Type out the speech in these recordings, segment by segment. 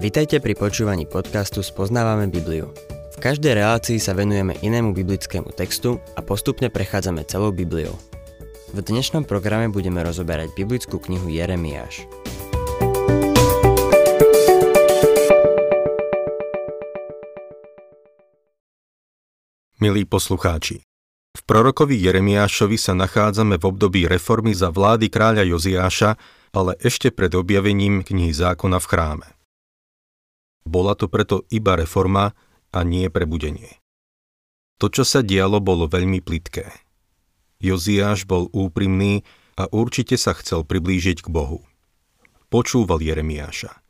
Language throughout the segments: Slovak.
Vitajte pri počúvaní podcastu Spoznávame Bibliu. V každej relácii sa venujeme inému biblickému textu a postupne prechádzame celou Bibliou. V dnešnom programe budeme rozoberať biblickú knihu Jeremiáš. Milí poslucháči, v prorokovi Jeremiášovi sa nachádzame v období reformy za vlády kráľa Joziáša, ale ešte pred objavením knihy zákona v chráme. Bola to preto iba reforma a nie prebudenie. To, čo sa dialo, bolo veľmi plitké. Joziáš bol úprimný a určite sa chcel priblížiť k Bohu. Počúval Jeremiáša.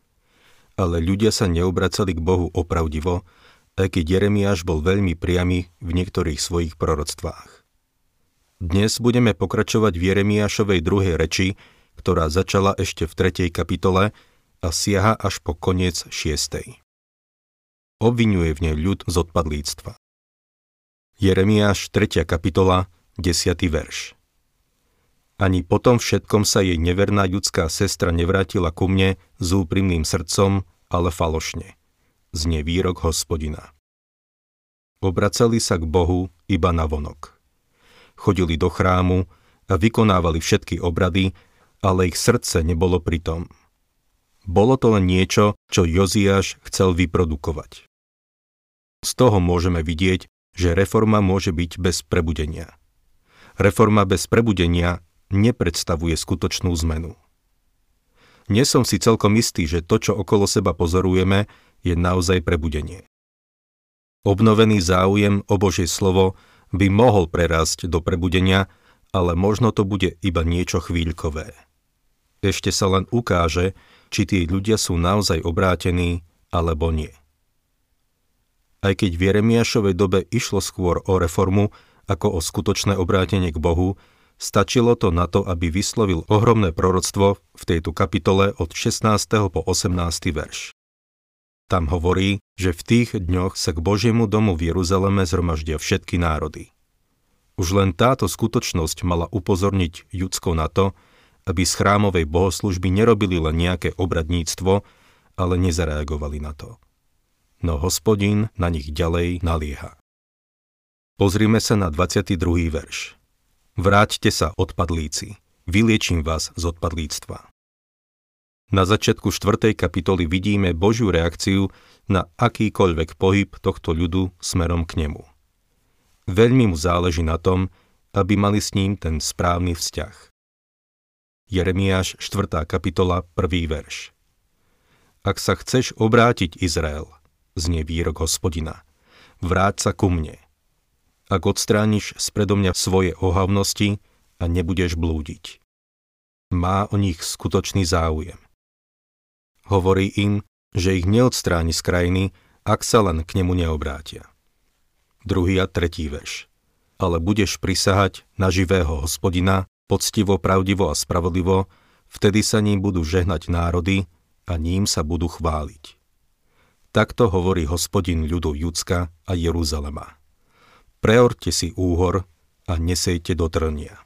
Ale ľudia sa neobracali k Bohu opravdivo, aj keď Jeremiáš bol veľmi priamy v niektorých svojich proroctvách. Dnes budeme pokračovať v Jeremiášovej druhej reči, ktorá začala ešte v 3. kapitole a siaha až po koniec šiestej. Obvinuje v nej ľud z odpadlíctva. Jeremiáš 3. kapitola, 10. verš. Ani potom všetkom sa jej neverná ľudská sestra nevrátila ku mne s úprimným srdcom, ale falošne. Znie výrok hospodina. Obracali sa k Bohu iba na vonok. Chodili do chrámu a vykonávali všetky obrady, ale ich srdce nebolo pri tom. Bolo to len niečo, čo Joziáš chcel vyprodukovať. Z toho môžeme vidieť, že reforma môže byť bez prebudenia. Reforma bez prebudenia nepredstavuje skutočnú zmenu. Nie som si celkom istý, že to, čo okolo seba pozorujeme, je naozaj prebudenie. Obnovený záujem o Božie slovo by mohol prerásť do prebudenia, ale možno to bude iba niečo chvíľkové. Ešte sa len ukáže, či tí ľudia sú naozaj obrátení alebo nie. Aj keď v Jeremiašovej dobe išlo skôr o reformu ako o skutočné obrátenie k Bohu, stačilo to na to, aby vyslovil ohromné proroctvo v tejto kapitole od 16. po 18. verš. Tam hovorí, že v tých dňoch sa k Božiemu domu v Jeruzaleme zhromaždia všetky národy. Už len táto skutočnosť mala upozorniť Judsko na to, aby z chrámovej bohoslužby nerobili len nejaké obradníctvo, ale nezareagovali na to. No hospodín na nich ďalej nalieha. Pozrime sa na 22. verš. Vráťte sa, odpadlíci, vyliečím vás z odpadlíctva. Na začiatku 4. kapitoly vidíme Božiu reakciu na akýkoľvek pohyb tohto ľudu smerom k nemu. Veľmi mu záleží na tom, aby mali s ním ten správny vzťah. Jeremiáš 4. kapitola 1. verš. Ak sa chceš obrátiť Izrael, znie výrok hospodina, vráť sa ku mne. Ak odstrániš spredo mňa svoje ohavnosti a nebudeš blúdiť. Má o nich skutočný záujem. Hovorí im, že ich neodstráni z krajiny, ak sa len k nemu neobrátia. Druhý a tretí verš. Ale budeš prisahať na živého hospodina, poctivo, pravdivo a spravodlivo, vtedy sa ním budú žehnať národy a ním sa budú chváliť. Takto hovorí hospodin ľudu Judska a Jeruzalema. Preorte si úhor a nesejte do trnia.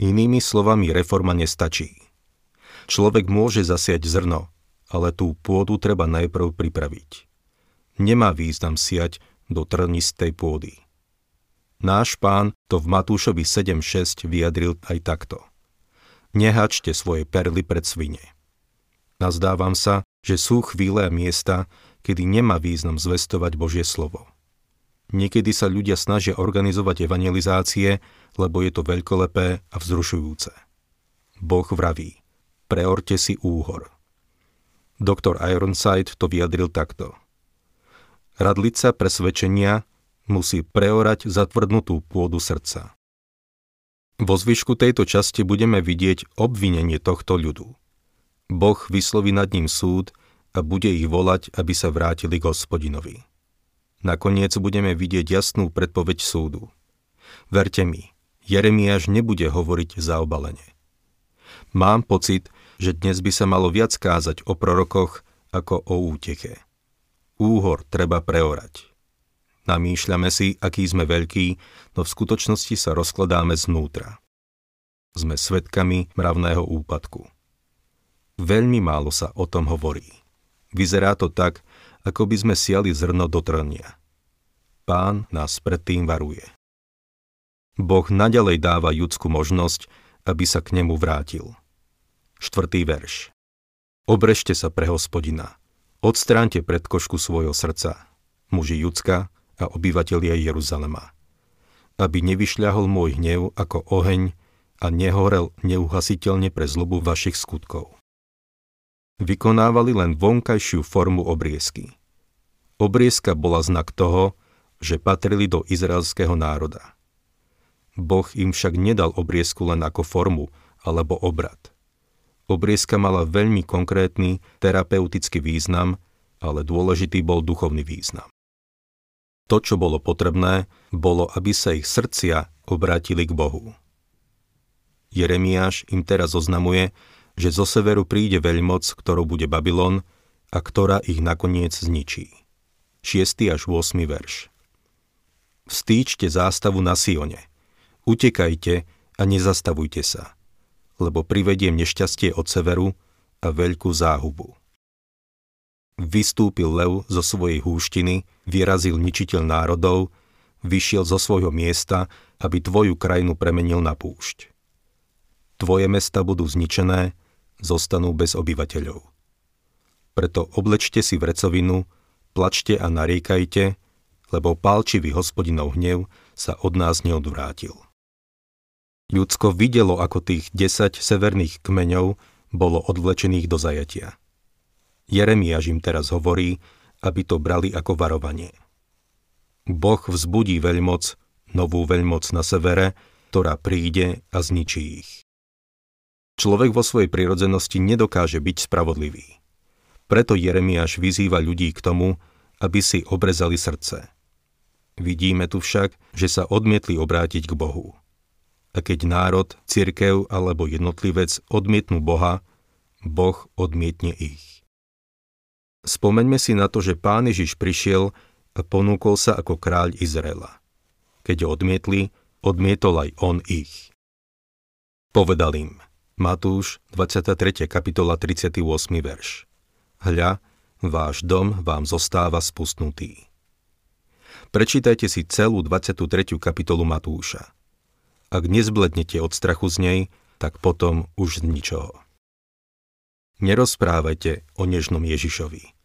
Inými slovami reforma nestačí. Človek môže zasiať zrno, ale tú pôdu treba najprv pripraviť. Nemá význam siať do trnistej pôdy. Náš pán to v Matúšovi 7.6 vyjadril aj takto. Nehačte svoje perly pred svine. Nazdávam sa, že sú chvíle a miesta, kedy nemá význam zvestovať Božie slovo. Niekedy sa ľudia snažia organizovať evangelizácie, lebo je to veľkolepé a vzrušujúce. Boh vraví, preorte si úhor. Doktor Ironside to vyjadril takto. Radlica presvedčenia musí preorať zatvrdnutú pôdu srdca. Vo zvyšku tejto časti budeme vidieť obvinenie tohto ľudu. Boh vysloví nad ním súd a bude ich volať, aby sa vrátili k hospodinovi. Nakoniec budeme vidieť jasnú predpoveď súdu. Verte mi, Jeremiáš nebude hovoriť zaobalene. Mám pocit, že dnes by sa malo viac kázať o prorokoch ako o úteche. Úhor treba preorať. Namýšľame si, aký sme veľkí, no v skutočnosti sa rozkladáme znútra. Sme svetkami mravného úpadku. Veľmi málo sa o tom hovorí. Vyzerá to tak, ako by sme siali zrno do trnia. Pán nás predtým varuje. Boh nadalej dáva Judsku možnosť, aby sa k nemu vrátil. Štvrtý verš. Obrežte sa pre hospodina. Odstránte predkošku svojho srdca, muži Judska a obyvatelia Jeruzalema. Aby nevyšľahol môj hnev ako oheň a nehorel neuhasiteľne pre zlobu vašich skutkov vykonávali len vonkajšiu formu obriezky. Obriezka bola znak toho, že patrili do izraelského národa. Boh im však nedal obriezku len ako formu alebo obrad. Obriezka mala veľmi konkrétny terapeutický význam, ale dôležitý bol duchovný význam. To, čo bolo potrebné, bolo, aby sa ich srdcia obrátili k Bohu. Jeremiáš im teraz oznamuje, že zo severu príde veľmoc, ktorou bude Babylon a ktorá ich nakoniec zničí. 6. až 8. verš Vstýčte zástavu na Sione. Utekajte a nezastavujte sa, lebo privediem nešťastie od severu a veľkú záhubu. Vystúpil lev zo svojej húštiny, vyrazil ničiteľ národov, vyšiel zo svojho miesta, aby tvoju krajinu premenil na púšť. Tvoje mesta budú zničené zostanú bez obyvateľov. Preto oblečte si vrecovinu, plačte a nariekajte, lebo pálčivý hospodinov hnev sa od nás neodvrátil. Judsko videlo, ako tých 10 severných kmeňov bolo odvlečených do zajatia. Jeremiáš im teraz hovorí, aby to brali ako varovanie. Boh vzbudí veľmoc, novú veľmoc na severe, ktorá príde a zničí ich. Človek vo svojej prirodzenosti nedokáže byť spravodlivý. Preto Jeremiáš vyzýva ľudí k tomu, aby si obrezali srdce. Vidíme tu však, že sa odmietli obrátiť k Bohu. A keď národ, cirkev alebo jednotlivec odmietnú Boha, Boh odmietne ich. Spomeňme si na to, že Pán Ježiš prišiel a ponúkol sa ako kráľ Izraela. Keď ho odmietli, odmietol aj on ich. Povedal im, Matúš, 23. kapitola, 38. verš. Hľa, váš dom vám zostáva spustnutý. Prečítajte si celú 23. kapitolu Matúša. Ak nezblednete od strachu z nej, tak potom už z ničoho. Nerozprávajte o nežnom Ježišovi.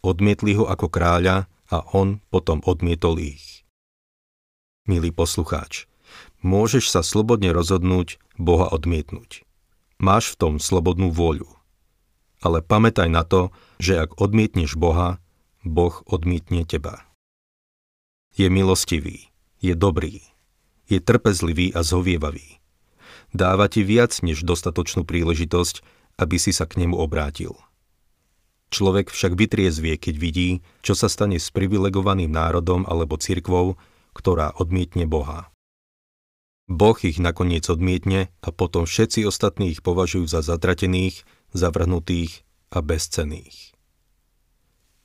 Odmietli ho ako kráľa a on potom odmietol ich. Milý poslucháč, môžeš sa slobodne rozhodnúť Boha odmietnúť. Máš v tom slobodnú vôľu. Ale pamätaj na to, že ak odmietneš Boha, Boh odmietne teba. Je milostivý, je dobrý, je trpezlivý a zhovievavý. Dáva ti viac než dostatočnú príležitosť, aby si sa k nemu obrátil. Človek však vytriezvie, keď vidí, čo sa stane s privilegovaným národom alebo cirkvou, ktorá odmietne Boha. Boh ich nakoniec odmietne a potom všetci ostatní ich považujú za zatratených, zavrhnutých a bezcených.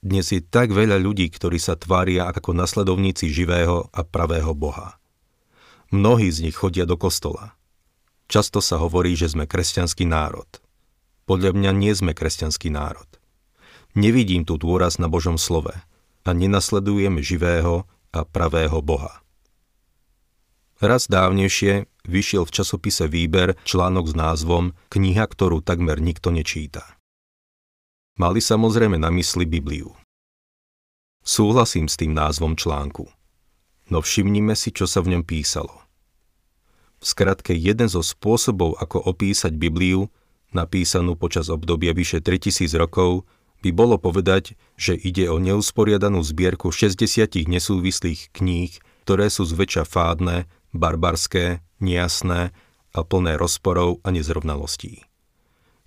Dnes je tak veľa ľudí, ktorí sa tvária ako nasledovníci živého a pravého Boha. Mnohí z nich chodia do kostola. Často sa hovorí, že sme kresťanský národ. Podľa mňa nie sme kresťanský národ. Nevidím tu dôraz na Božom slove a nenasledujeme živého a pravého Boha. Raz dávnejšie vyšiel v časopise Výber článok s názvom Kniha, ktorú takmer nikto nečíta. Mali samozrejme na mysli Bibliu. Súhlasím s tým názvom článku. No všimnime si, čo sa v ňom písalo. V skratke jeden zo spôsobov, ako opísať Bibliu, napísanú počas obdobia vyše 3000 rokov, by bolo povedať, že ide o neusporiadanú zbierku 60 nesúvislých kníh, ktoré sú zväčša fádne barbarské, nejasné a plné rozporov a nezrovnalostí.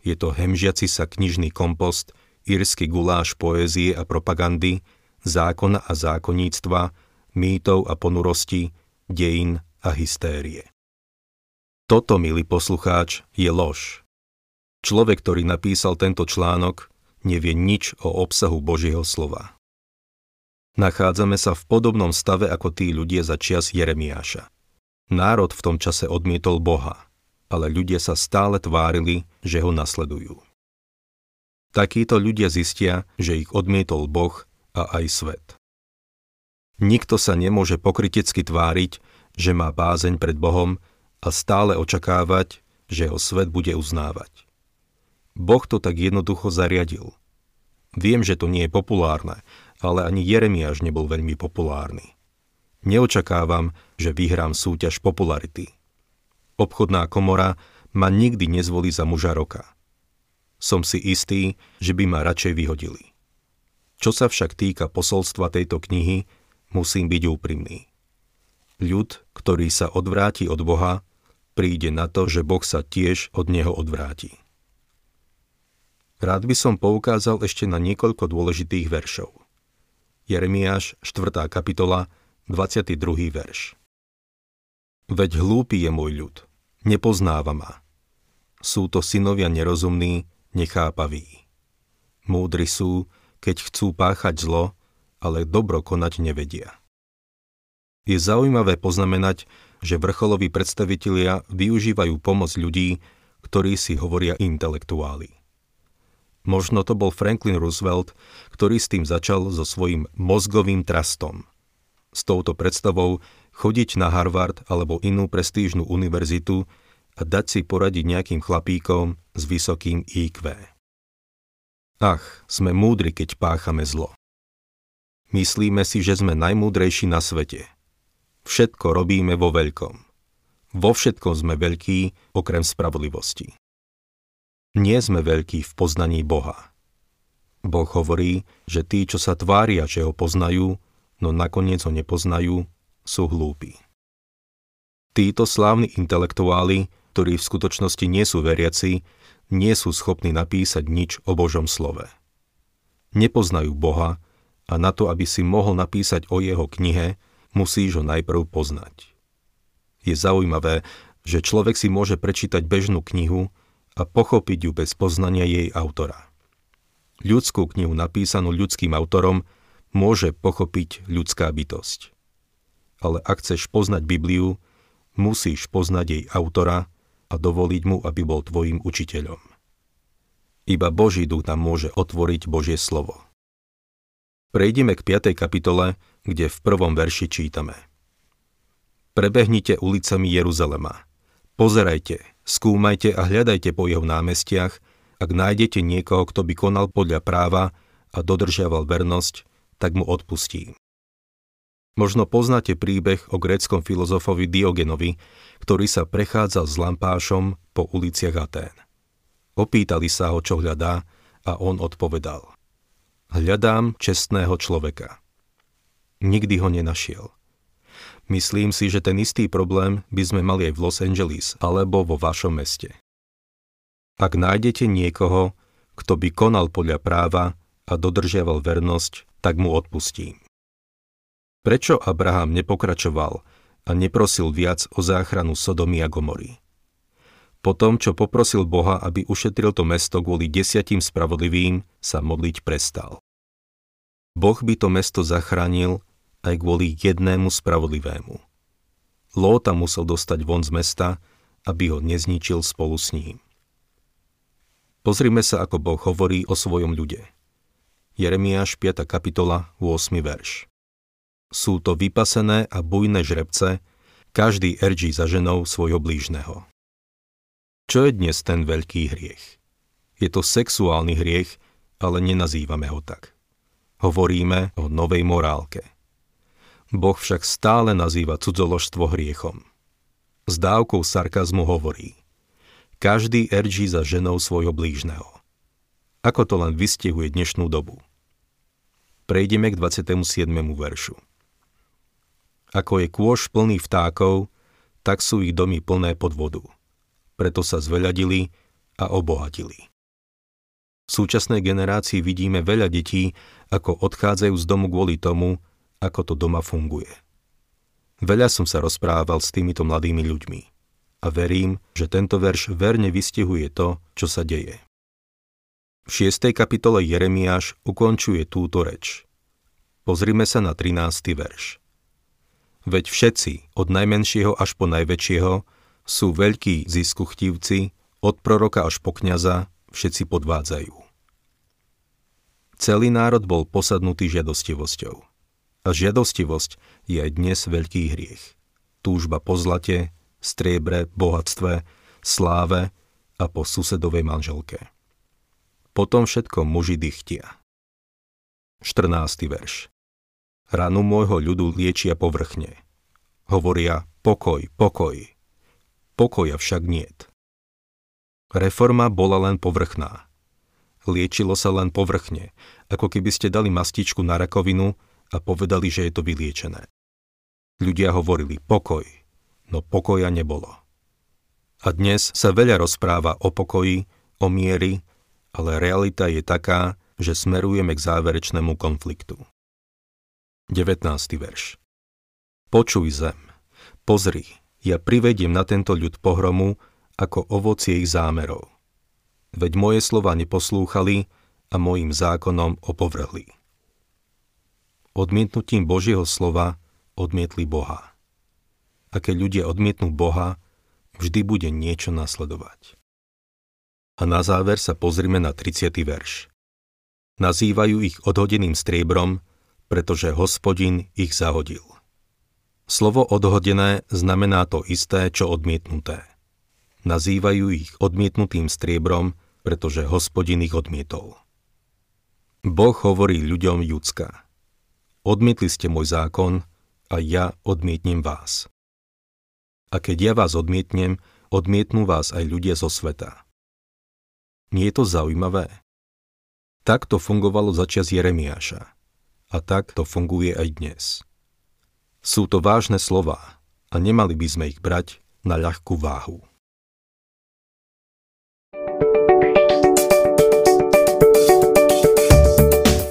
Je to hemžiaci sa knižný kompost, írsky guláš poézie a propagandy, zákona a zákonníctva, mýtov a ponurosti, dejín a hystérie. Toto, milý poslucháč, je lož. Človek, ktorý napísal tento článok, nevie nič o obsahu Božieho slova. Nachádzame sa v podobnom stave ako tí ľudia za čias Jeremiáša. Národ v tom čase odmietol Boha, ale ľudia sa stále tvárili, že ho nasledujú. takíto ľudia zistia, že ich odmietol Boh a aj svet. Nikto sa nemôže pokritecky tváriť, že má bázeň pred Bohom a stále očakávať, že ho svet bude uznávať. Boh to tak jednoducho zariadil. Viem, že to nie je populárne, ale ani Jeremiáš nebol veľmi populárny. Neočakávam, že vyhrám súťaž popularity. Obchodná komora ma nikdy nezvolí za muža roka. Som si istý, že by ma radšej vyhodili. Čo sa však týka posolstva tejto knihy, musím byť úprimný. Ľud, ktorý sa odvráti od Boha, príde na to, že Boh sa tiež od neho odvráti. Rád by som poukázal ešte na niekoľko dôležitých veršov. Jeremiáš, 4. kapitola, 22. verš. Veď hlúpy je môj ľud, nepoznáva ma. Sú to synovia nerozumní, nechápaví. Múdri sú, keď chcú páchať zlo, ale dobro konať nevedia. Je zaujímavé poznamenať, že vrcholoví predstavitelia využívajú pomoc ľudí, ktorí si hovoria intelektuáli. Možno to bol Franklin Roosevelt, ktorý s tým začal so svojím mozgovým trastom. S touto predstavou chodiť na Harvard alebo inú prestížnu univerzitu a dať si poradiť nejakým chlapíkom s vysokým IQ. Ach, sme múdri, keď páchame zlo. Myslíme si, že sme najmúdrejší na svete – Všetko robíme vo veľkom. Vo všetkom sme veľkí, okrem spravodlivosti. Nie sme veľkí v poznaní Boha. Boh hovorí, že tí, čo sa tvária, že ho poznajú, no nakoniec ho nepoznajú, sú hlúpi. Títo slávni intelektuáli, ktorí v skutočnosti nie sú veriaci, nie sú schopní napísať nič o Božom slove. Nepoznajú Boha a na to, aby si mohol napísať o jeho knihe, musíš ho najprv poznať. Je zaujímavé, že človek si môže prečítať bežnú knihu a pochopiť ju bez poznania jej autora. Ľudskú knihu napísanú ľudským autorom môže pochopiť ľudská bytosť. Ale ak chceš poznať Bibliu, musíš poznať jej autora a dovoliť mu, aby bol tvojim učiteľom. Iba Boží duch nám môže otvoriť Božie slovo. Prejdime k 5. kapitole, kde v prvom verši čítame. Prebehnite ulicami Jeruzalema. Pozerajte, skúmajte a hľadajte po jeho námestiach, ak nájdete niekoho, kto by konal podľa práva a dodržiaval vernosť, tak mu odpustím. Možno poznáte príbeh o gréckom filozofovi Diogenovi, ktorý sa prechádzal s lampášom po uliciach Atén. Opýtali sa ho, čo hľadá, a on odpovedal. Hľadám čestného človeka. Nikdy ho nenašiel. Myslím si, že ten istý problém by sme mali aj v Los Angeles alebo vo vašom meste. Ak nájdete niekoho, kto by konal podľa práva a dodržiaval vernosť, tak mu odpustím. Prečo Abraham nepokračoval a neprosil viac o záchranu Sodomy a Gomory? Po tom, čo poprosil Boha, aby ušetril to mesto kvôli desiatim spravodlivým, sa modliť prestal. Boh by to mesto zachránil aj kvôli jednému spravodlivému. Lóta musel dostať von z mesta, aby ho nezničil spolu s ním. Pozrime sa, ako Boh hovorí o svojom ľude. Jeremiáš 5. kapitola 8. verš. Sú to vypasené a bujné žrebce, každý erží za ženou svojho blížneho. Čo je dnes ten veľký hriech? Je to sexuálny hriech, ale nenazývame ho tak. Hovoríme o novej morálke. Boh však stále nazýva cudzoložstvo hriechom. S dávkou sarkazmu hovorí Každý erží za ženou svojho blížneho. Ako to len vystihuje dnešnú dobu. Prejdeme k 27. veršu. Ako je kôž plný vtákov, tak sú ich domy plné podvodu preto sa zveľadili a obohatili. V súčasnej generácii vidíme veľa detí, ako odchádzajú z domu kvôli tomu, ako to doma funguje. Veľa som sa rozprával s týmito mladými ľuďmi a verím, že tento verš verne vystihuje to, čo sa deje. V 6. kapitole Jeremiáš ukončuje túto reč. Pozrime sa na 13. verš. Veď všetci, od najmenšieho až po najväčšieho, sú veľkí ziskuchtivci, od proroka až po kniaza všetci podvádzajú. Celý národ bol posadnutý žiadostivosťou. Žiadostivosť je dnes veľký hriech. Túžba po zlate, striebre, bohatstve, sláve a po susedovej manželke. Potom všetko muži dychtia. 14. verš Ranu môjho ľudu liečia povrchne. Hovoria pokoj, pokoj. Pokoja však niet. Reforma bola len povrchná. Liečilo sa len povrchne, ako keby ste dali mastičku na rakovinu a povedali, že je to vyliečené. Ľudia hovorili pokoj, no pokoja nebolo. A dnes sa veľa rozpráva o pokoji, o miery, ale realita je taká, že smerujeme k záverečnému konfliktu. 19. verš Počuj zem, pozri, ja privediem na tento ľud pohromu ako ovocie ich zámerov. Veď moje slova neposlúchali a mojim zákonom opovrhli. Odmietnutím Božieho slova odmietli Boha. A keď ľudia odmietnú Boha, vždy bude niečo nasledovať. A na záver sa pozrime na 30. verš. Nazývajú ich odhodeným striebrom, pretože hospodin ich zahodil. Slovo odhodené znamená to isté, čo odmietnuté. Nazývajú ich odmietnutým striebrom, pretože hospodin ich odmietol. Boh hovorí ľuďom Judska. Odmietli ste môj zákon a ja odmietnem vás. A keď ja vás odmietnem, odmietnú vás aj ľudia zo sveta. Nie je to zaujímavé? Tak to fungovalo začias Jeremiáša. A tak to funguje aj dnes. Sú to vážne slova a nemali by sme ich brať na ľahkú váhu.